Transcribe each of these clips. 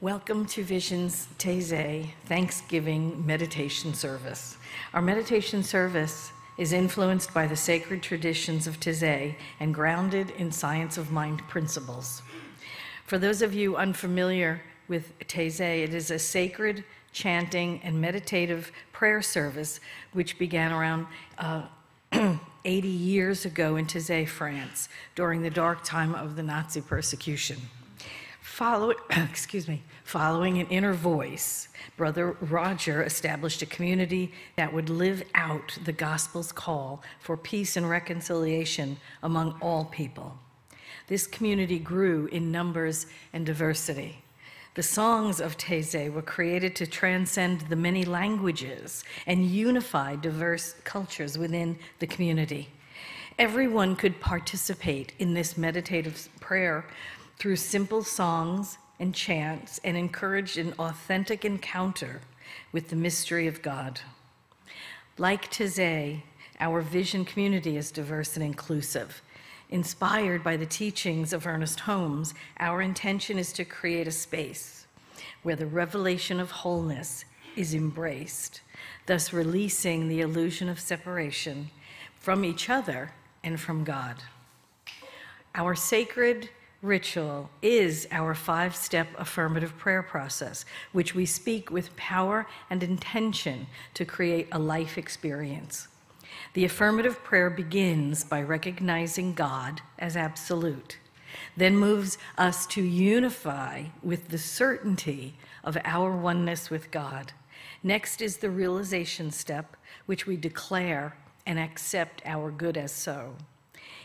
Welcome to Visions Taizé Thanksgiving Meditation Service. Our meditation service is influenced by the sacred traditions of Taizé and grounded in science of mind principles. For those of you unfamiliar with Taizé, it is a sacred chanting and meditative prayer service which began around uh, 80 years ago in Taizé, France, during the dark time of the Nazi persecution. Follow, excuse me, following an inner voice, Brother Roger established a community that would live out the gospel's call for peace and reconciliation among all people. This community grew in numbers and diversity. The songs of Taizé were created to transcend the many languages and unify diverse cultures within the community. Everyone could participate in this meditative prayer through simple songs and chants and encouraged an authentic encounter with the mystery of God. Like Taizé, our vision community is diverse and inclusive. Inspired by the teachings of Ernest Holmes, our intention is to create a space where the revelation of wholeness is embraced, thus releasing the illusion of separation from each other and from God. Our sacred ritual is our five step affirmative prayer process, which we speak with power and intention to create a life experience. The affirmative prayer begins by recognizing God as absolute, then moves us to unify with the certainty of our oneness with God. Next is the realization step, which we declare and accept our good as so.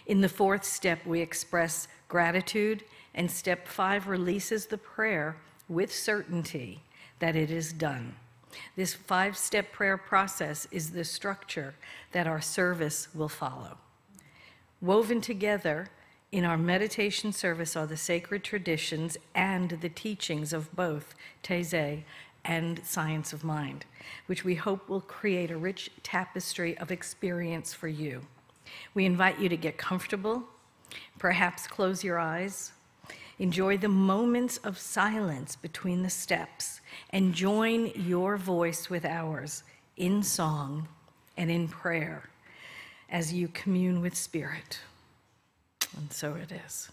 In the fourth step, we express gratitude, and step five releases the prayer with certainty that it is done. This five step prayer process is the structure that our service will follow. Woven together in our meditation service are the sacred traditions and the teachings of both Taizé and Science of Mind, which we hope will create a rich tapestry of experience for you. We invite you to get comfortable, perhaps close your eyes, enjoy the moments of silence between the steps, and join your voice with ours in song and in prayer as you commune with Spirit. And so it is.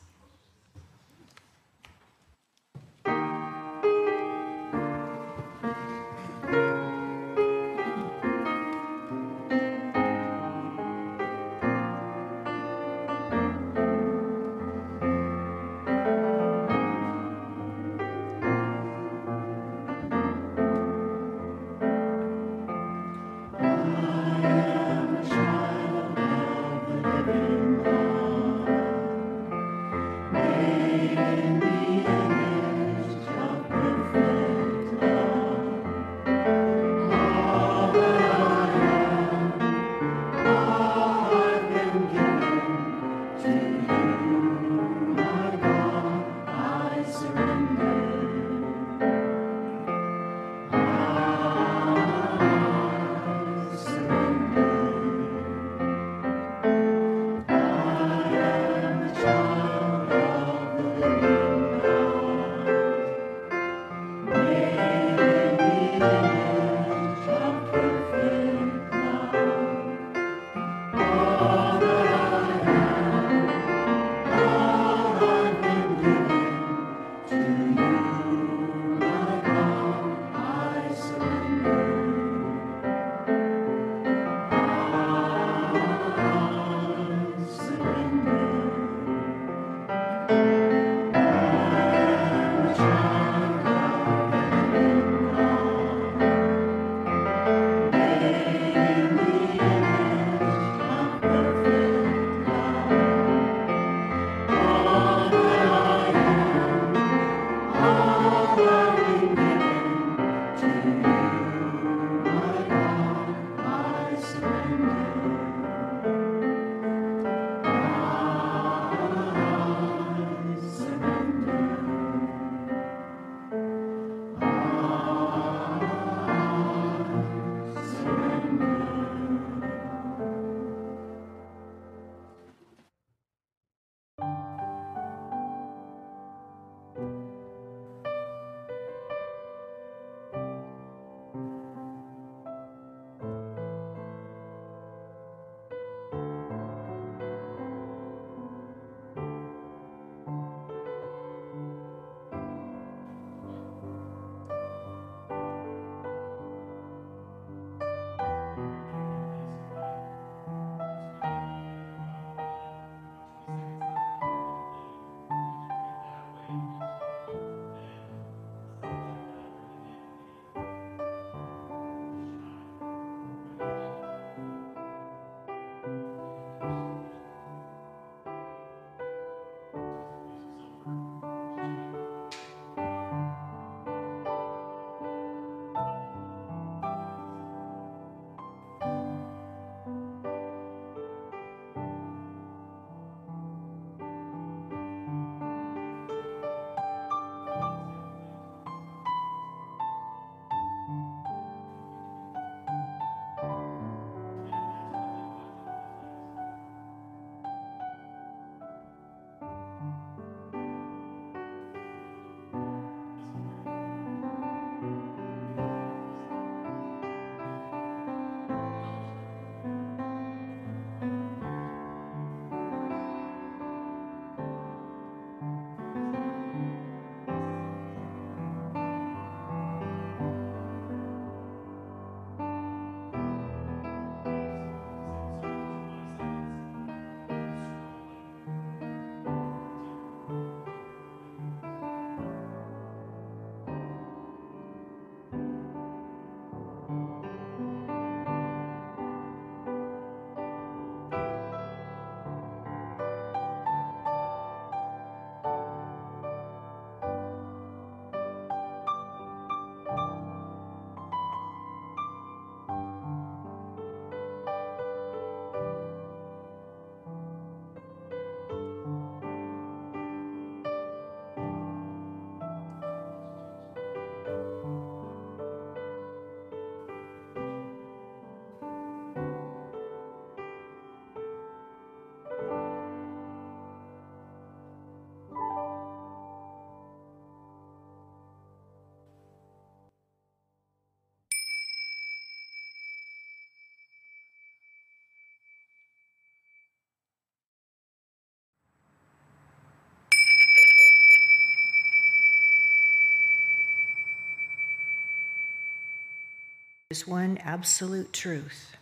Is one absolute truth,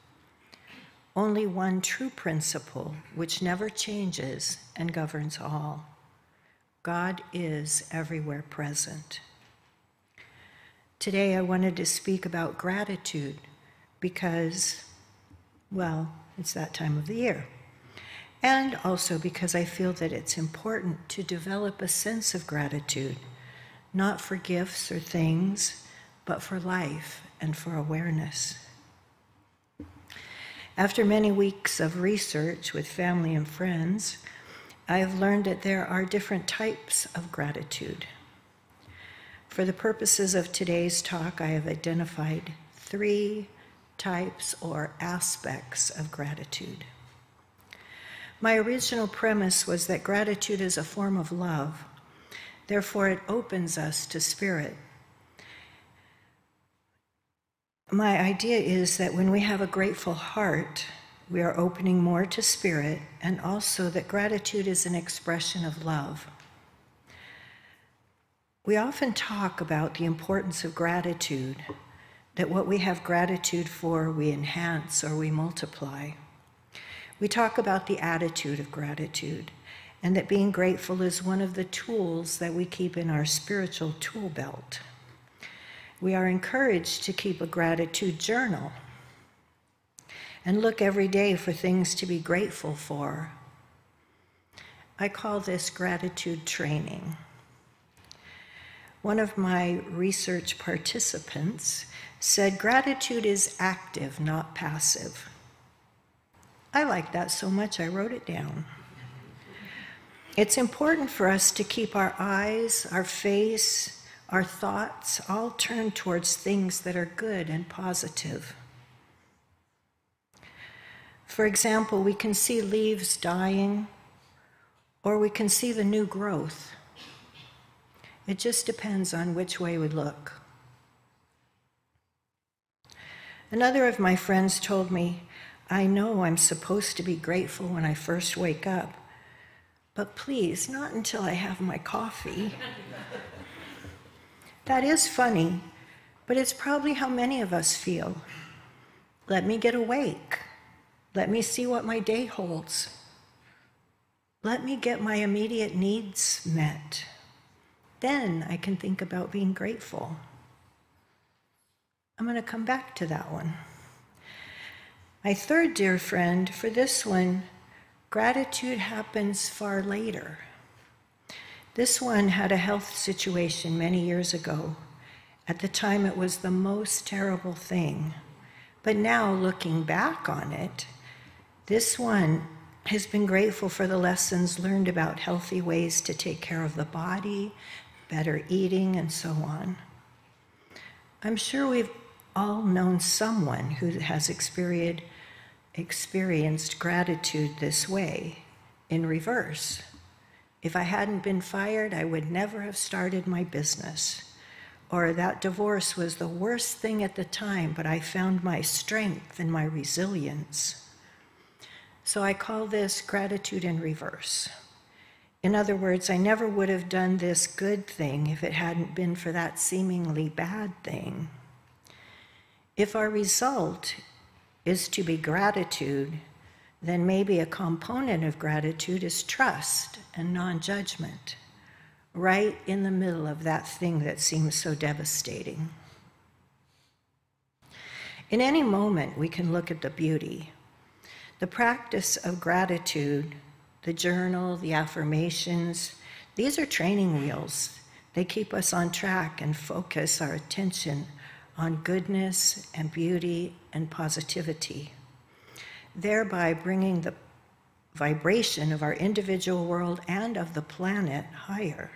only one true principle which never changes and governs all. God is everywhere present. Today, I wanted to speak about gratitude because, well, it's that time of the year. And also because I feel that it's important to develop a sense of gratitude, not for gifts or things, but for life and for awareness. After many weeks of research with family and friends, I have learned that there are different types of gratitude. For the purposes of today's talk, I have identified three types or aspects of gratitude. My original premise was that gratitude is a form of love, therefore, it opens us to spirit my idea is that when we have a grateful heart, we are opening more to spirit, and also that gratitude is an expression of love. We often talk about the importance of gratitude, that what we have gratitude for, we enhance or we multiply. We talk about the attitude of gratitude, and that being grateful is one of the tools that we keep in our spiritual tool belt we are encouraged to keep a gratitude journal and look every day for things to be grateful for. I call this gratitude training. One of my research participants said gratitude is active, not passive. I like that so much I wrote it down. It's important for us to keep our eyes, our face, our thoughts all turn towards things that are good and positive. For example, we can see leaves dying, or we can see the new growth. It just depends on which way we look. Another of my friends told me, I know I'm supposed to be grateful when I first wake up, but please, not until I have my coffee. That is funny, but it's probably how many of us feel. Let me get awake. Let me see what my day holds. Let me get my immediate needs met. Then I can think about being grateful. I'm going to come back to that one. My third dear friend, for this one, gratitude happens far later. This one had a health situation many years ago. At the time, it was the most terrible thing. But now, looking back on it, this one has been grateful for the lessons learned about healthy ways to take care of the body, better eating, and so on. I'm sure we've all known someone who has experienced, gratitude this way in reverse. If I hadn't been fired, I would never have started my business. Or that divorce was the worst thing at the time, but I found my strength and my resilience. So I call this gratitude in reverse. In other words, I never would have done this good thing if it hadn't been for that seemingly bad thing. If our result is to be gratitude, then maybe a component of gratitude is trust and non judgment, right in the middle of that thing that seems so devastating. In any moment, we can look at the beauty. The practice of gratitude, the journal, the affirmations, these are training wheels. They keep us on track and focus our attention on goodness and beauty and positivity thereby bringing the vibration of our individual world and of the planet higher.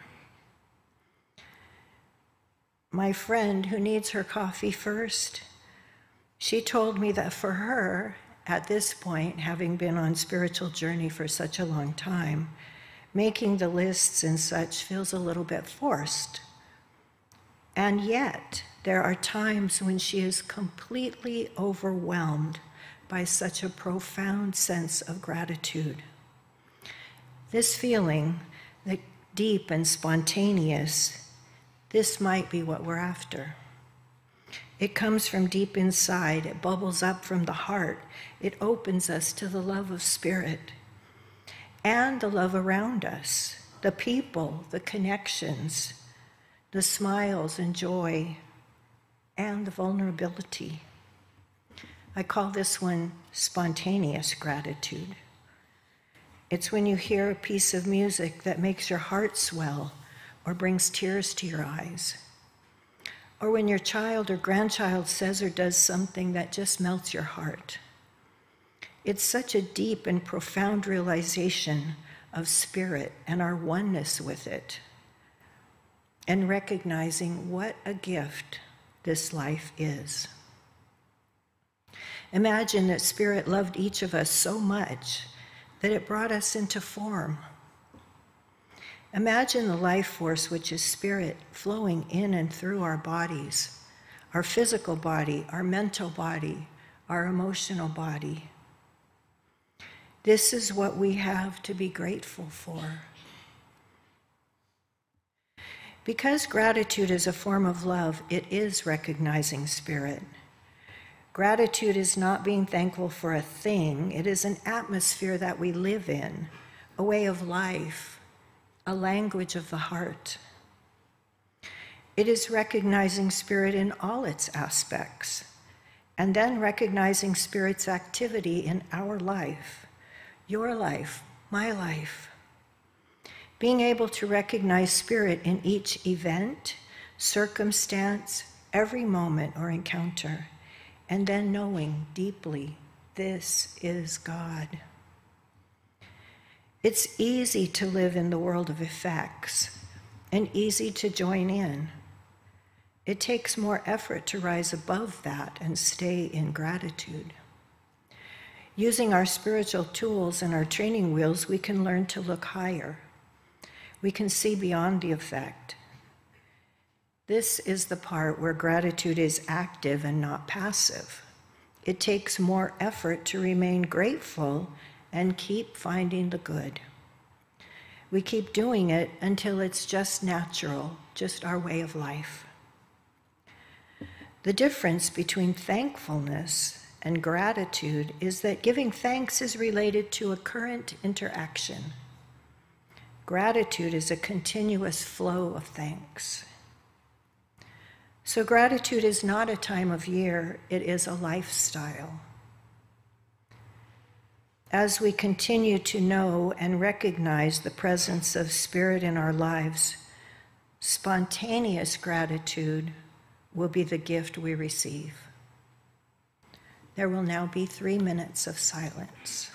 My friend who needs her coffee first, she told me that for her, at this point, having been on spiritual journey for such a long time, making the lists and such feels a little bit forced. And yet, there are times when she is completely overwhelmed by such a profound sense of gratitude. This feeling, that deep and spontaneous, this might be what we're after. It comes from deep inside, it bubbles up from the heart, it opens us to the love of Spirit and the love around us, the people, the connections, the smiles and joy, and the vulnerability. I call this one spontaneous gratitude. It's when you hear a piece of music that makes your heart swell or brings tears to your eyes or when your child or grandchild says or does something that just melts your heart. It's such a deep and profound realization of spirit and our oneness with it, and recognizing what a gift this life is. Imagine that Spirit loved each of us so much that it brought us into form Imagine the life force, which is spirit, flowing in and through our bodies our physical body, our mental body, our emotional body. This is what we have to be grateful for. Because gratitude is a form of love, it is recognizing spirit. Gratitude is not being thankful for a thing, it is an atmosphere that we live in, a way of life a language of the heart. It is recognizing spirit in all its aspects, and then recognizing spirit's activity in our life, your life, my life. Being able to recognize spirit in each event, circumstance, every moment or encounter, and then knowing deeply this is God. It's easy to live in the world of effects and easy to join in. It takes more effort to rise above that and stay in gratitude. Using our spiritual tools and our training wheels, we can learn to look higher. We can see beyond the effect. This is the part where gratitude is active and not passive. It takes more effort to remain grateful and keep finding the good. We keep doing it until it's just natural, just our way of life. The difference between thankfulness and gratitude is that giving thanks is related to a current interaction. Gratitude is a continuous flow of thanks. So, gratitude is not a time of year, it is a lifestyle as we continue to know and recognize the presence of Spirit in our lives, spontaneous gratitude will be the gift we receive. There will now be three minutes of silence.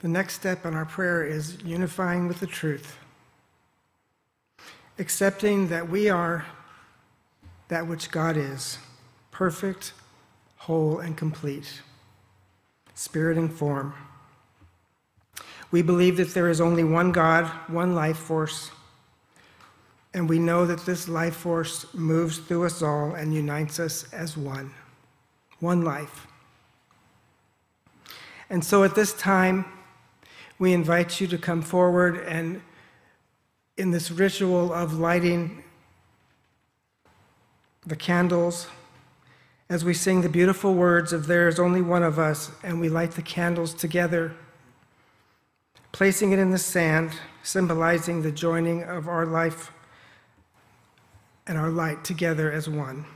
The next step in our prayer is unifying with the truth, accepting that we are that which God is perfect, whole, and complete, spirit and form. We believe that there is only one God, one life force, and we know that this life force moves through us all and unites us as one, one life. And so at this time, we invite you to come forward and in this ritual of lighting the candles, as we sing the beautiful words of There is only one of us, and we light the candles together, placing it in the sand, symbolizing the joining of our life and our light together as one.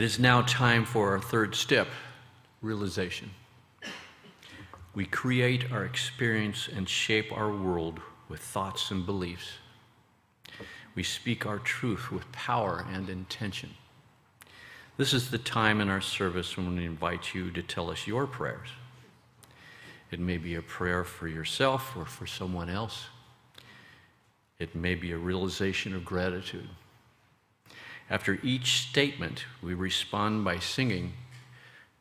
It is now time for our third step realization. We create our experience and shape our world with thoughts and beliefs. We speak our truth with power and intention. This is the time in our service when we invite you to tell us your prayers. It may be a prayer for yourself or for someone else. It may be a realization of gratitude. After each statement, we respond by singing,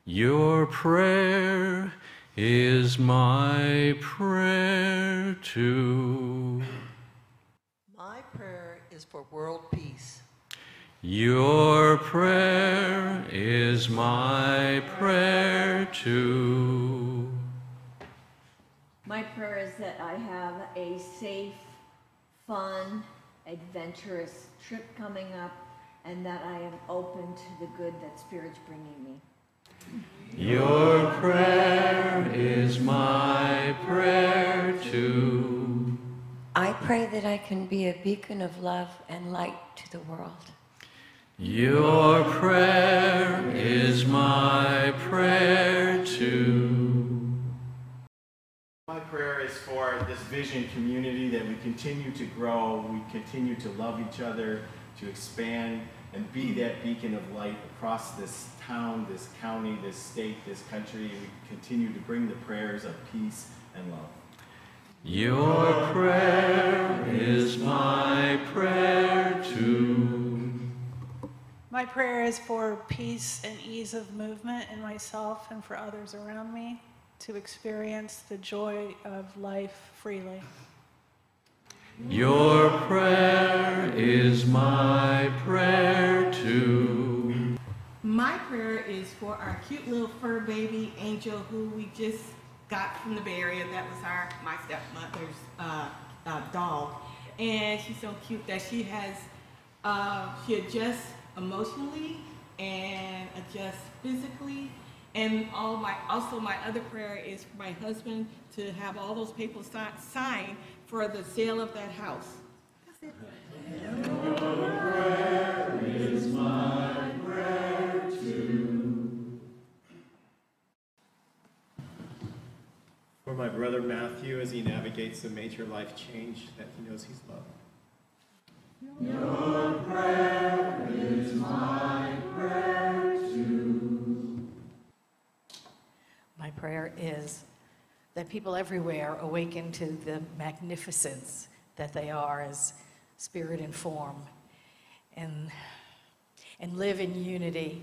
Your prayer is my prayer too. My prayer is for world peace. Your prayer is my prayer too. My prayer is that I have a safe, fun, adventurous trip coming up and that I am open to the good that Spirit's bringing me. Your prayer is my prayer too. I pray that I can be a beacon of love and light to the world. Your prayer is my prayer too. My prayer is for this vision community that we continue to grow, we continue to love each other, to expand, and be hmm. that beacon of light across this town, this county, this state, this country. We continue to bring the prayers of peace and love. Your prayer is my prayer too. My prayer is for peace and ease of movement in myself and for others around me to experience the joy of life freely. Your prayer is my prayer too. My prayer is for our cute little fur baby Angel, who we just got from the Bay Area. That was our my stepmother's uh, uh, dog, and she's so cute that she has uh, she adjusts emotionally and adjusts physically. And all my also my other prayer is for my husband to have all those papers si- signed for the sale of that house. For my brother Matthew as he navigates the major life change that he knows he's loved. My prayer is that people everywhere awaken to the magnificence that they are as spirit and form and, and live in unity,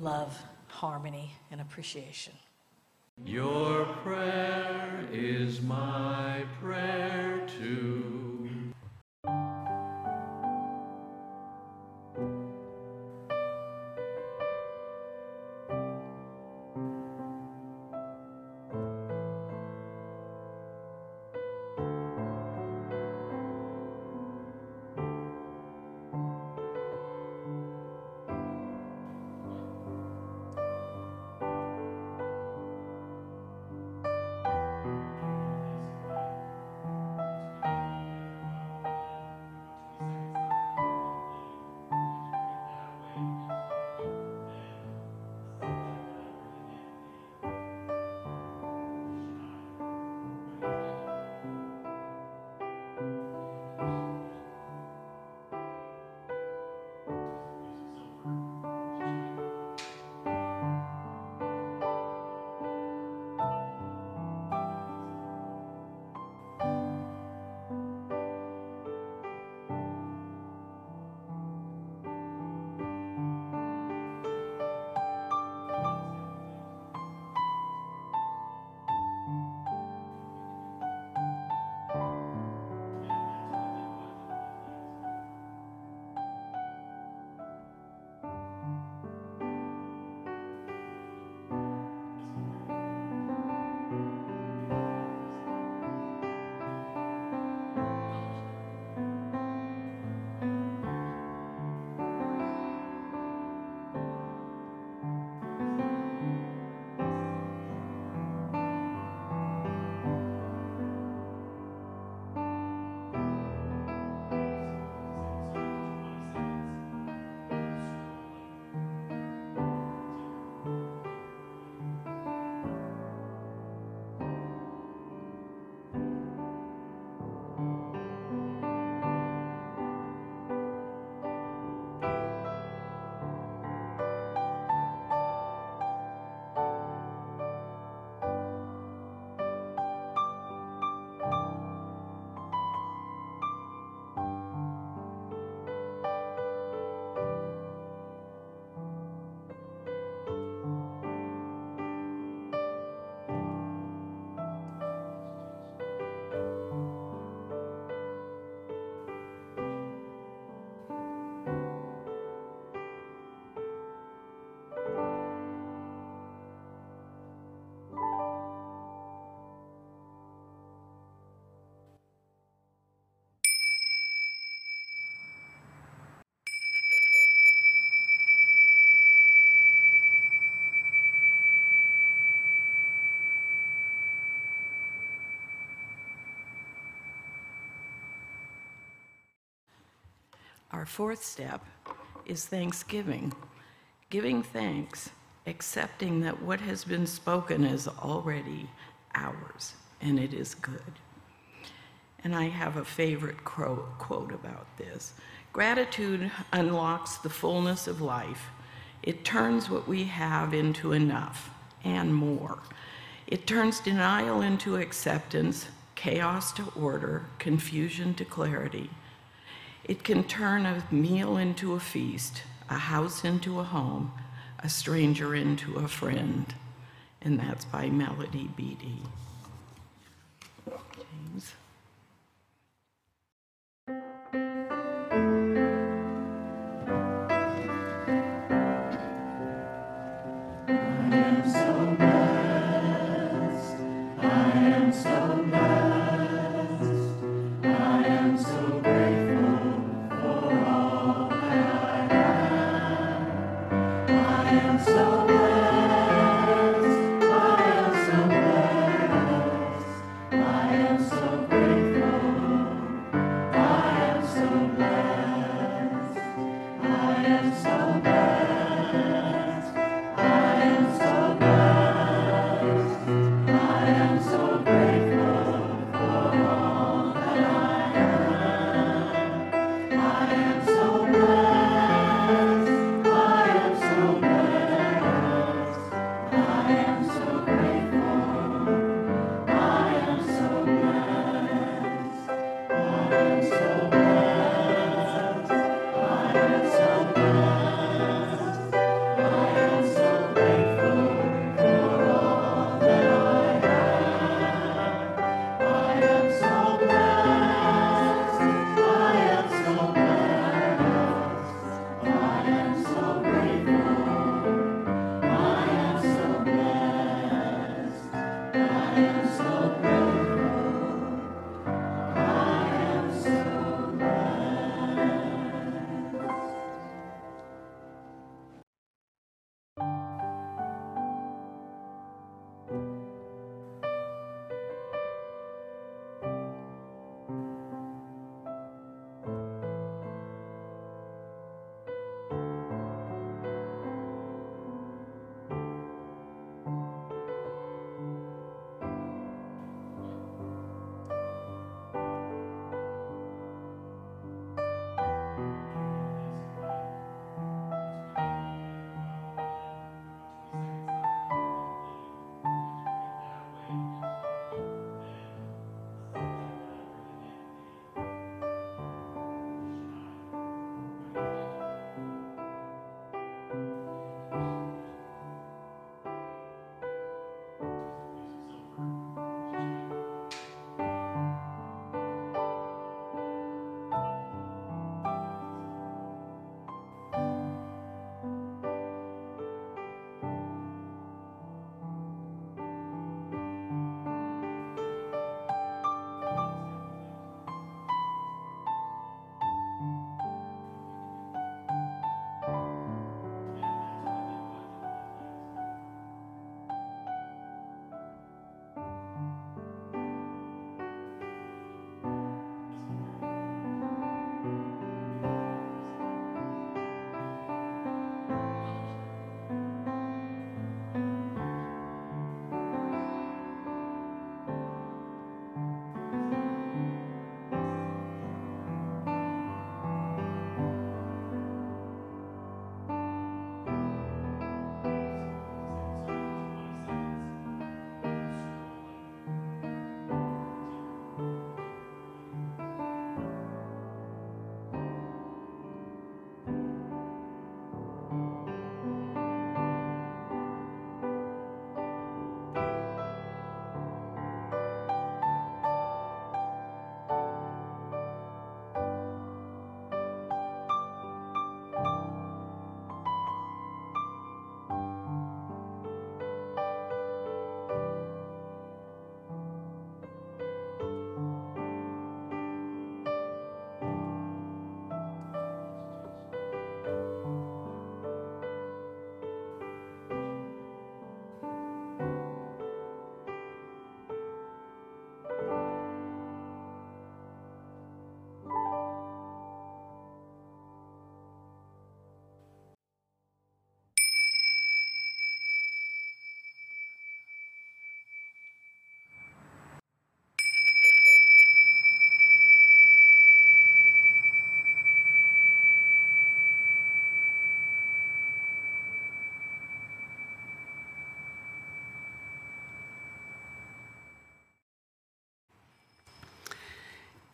love, harmony, and appreciation. Your prayer is my prayer too. Our fourth step is thanksgiving, giving thanks, accepting that what has been spoken is already ours and it is good. And I have a favorite quote about this Gratitude unlocks the fullness of life. It turns what we have into enough and more. It turns denial into acceptance, chaos to order, confusion to clarity. It can turn a meal into a feast, a house into a home, a stranger into a friend. And that's by Melody Beattie. James.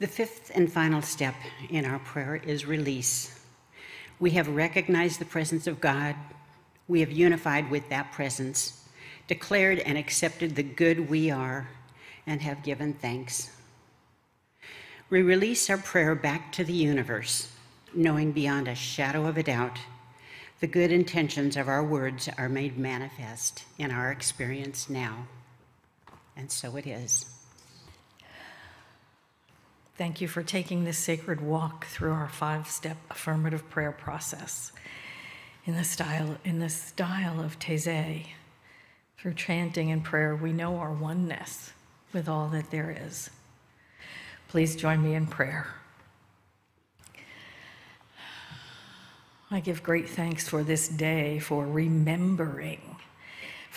The fifth and final step in our prayer is release. We have recognized the presence of God. We have unified with that presence, declared and accepted the good we are, and have given thanks. We release our prayer back to the universe, knowing beyond a shadow of a doubt the good intentions of our words are made manifest in our experience now. And so it is. Thank you for taking this sacred walk through our five-step affirmative prayer process in the style in the style of Taizé. Through chanting and prayer, we know our oneness with all that there is. Please join me in prayer. I give great thanks for this day, for remembering,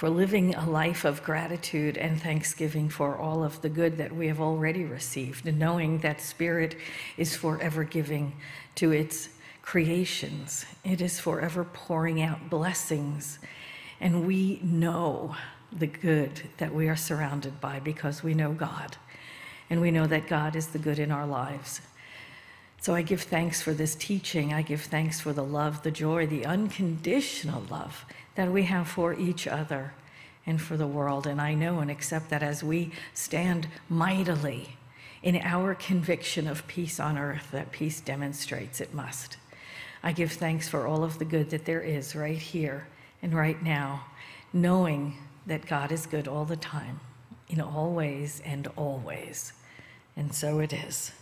for living a life of gratitude and thanksgiving for all of the good that we have already received, and knowing that Spirit is forever giving to its creations. It is forever pouring out blessings, and we know the good that we are surrounded by because we know God, and we know that God is the good in our lives. So I give thanks for this teaching. I give thanks for the love, the joy, the unconditional love that we have for each other and for the world. And I know and accept that as we stand mightily in our conviction of peace on earth, that peace demonstrates it must. I give thanks for all of the good that there is right here and right now, knowing that God is good all the time, in all ways and always. And so it is.